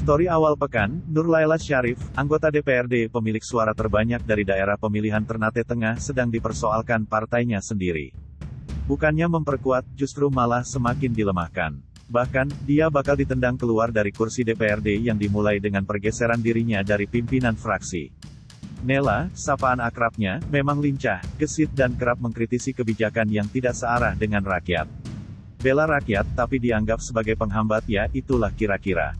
Story awal pekan, Nur Laila Syarif, anggota DPRD pemilik suara terbanyak dari daerah pemilihan Ternate Tengah sedang dipersoalkan partainya sendiri. Bukannya memperkuat, justru malah semakin dilemahkan. Bahkan, dia bakal ditendang keluar dari kursi DPRD yang dimulai dengan pergeseran dirinya dari pimpinan fraksi. Nela, sapaan akrabnya, memang lincah, gesit dan kerap mengkritisi kebijakan yang tidak searah dengan rakyat. Bela rakyat tapi dianggap sebagai penghambat ya, itulah kira-kira.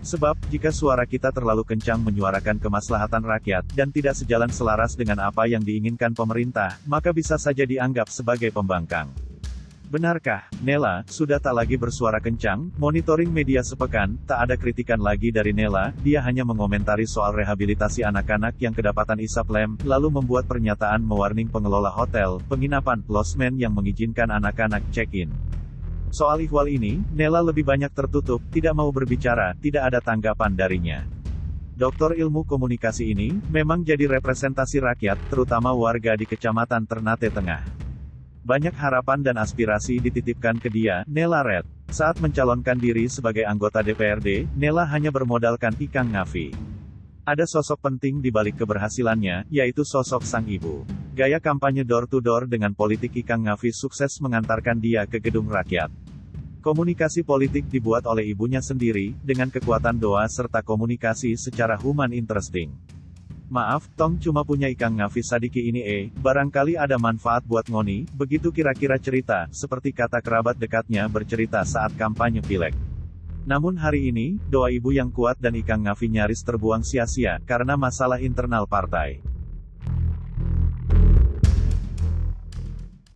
Sebab, jika suara kita terlalu kencang menyuarakan kemaslahatan rakyat, dan tidak sejalan selaras dengan apa yang diinginkan pemerintah, maka bisa saja dianggap sebagai pembangkang. Benarkah, Nela, sudah tak lagi bersuara kencang, monitoring media sepekan, tak ada kritikan lagi dari Nela, dia hanya mengomentari soal rehabilitasi anak-anak yang kedapatan isap lem, lalu membuat pernyataan mewarning pengelola hotel, penginapan, losmen yang mengizinkan anak-anak check-in. Soal ihwal ini, Nela lebih banyak tertutup, tidak mau berbicara, tidak ada tanggapan darinya. Doktor ilmu komunikasi ini, memang jadi representasi rakyat, terutama warga di Kecamatan Ternate Tengah. Banyak harapan dan aspirasi dititipkan ke dia, Nela Red. Saat mencalonkan diri sebagai anggota DPRD, Nela hanya bermodalkan Ikang Ngafi. Ada sosok penting di balik keberhasilannya, yaitu sosok sang ibu. Gaya kampanye door-to-door dengan politik Ikang Ngafi sukses mengantarkan dia ke gedung rakyat. Komunikasi politik dibuat oleh ibunya sendiri, dengan kekuatan doa serta komunikasi secara human interesting. Maaf, Tong cuma punya Ikang Ngafi Sadiki ini eh, barangkali ada manfaat buat Ngoni, begitu kira-kira cerita, seperti kata kerabat dekatnya bercerita saat kampanye pilek. Namun hari ini, doa ibu yang kuat dan Ikang Ngafi nyaris terbuang sia-sia, karena masalah internal partai. thank you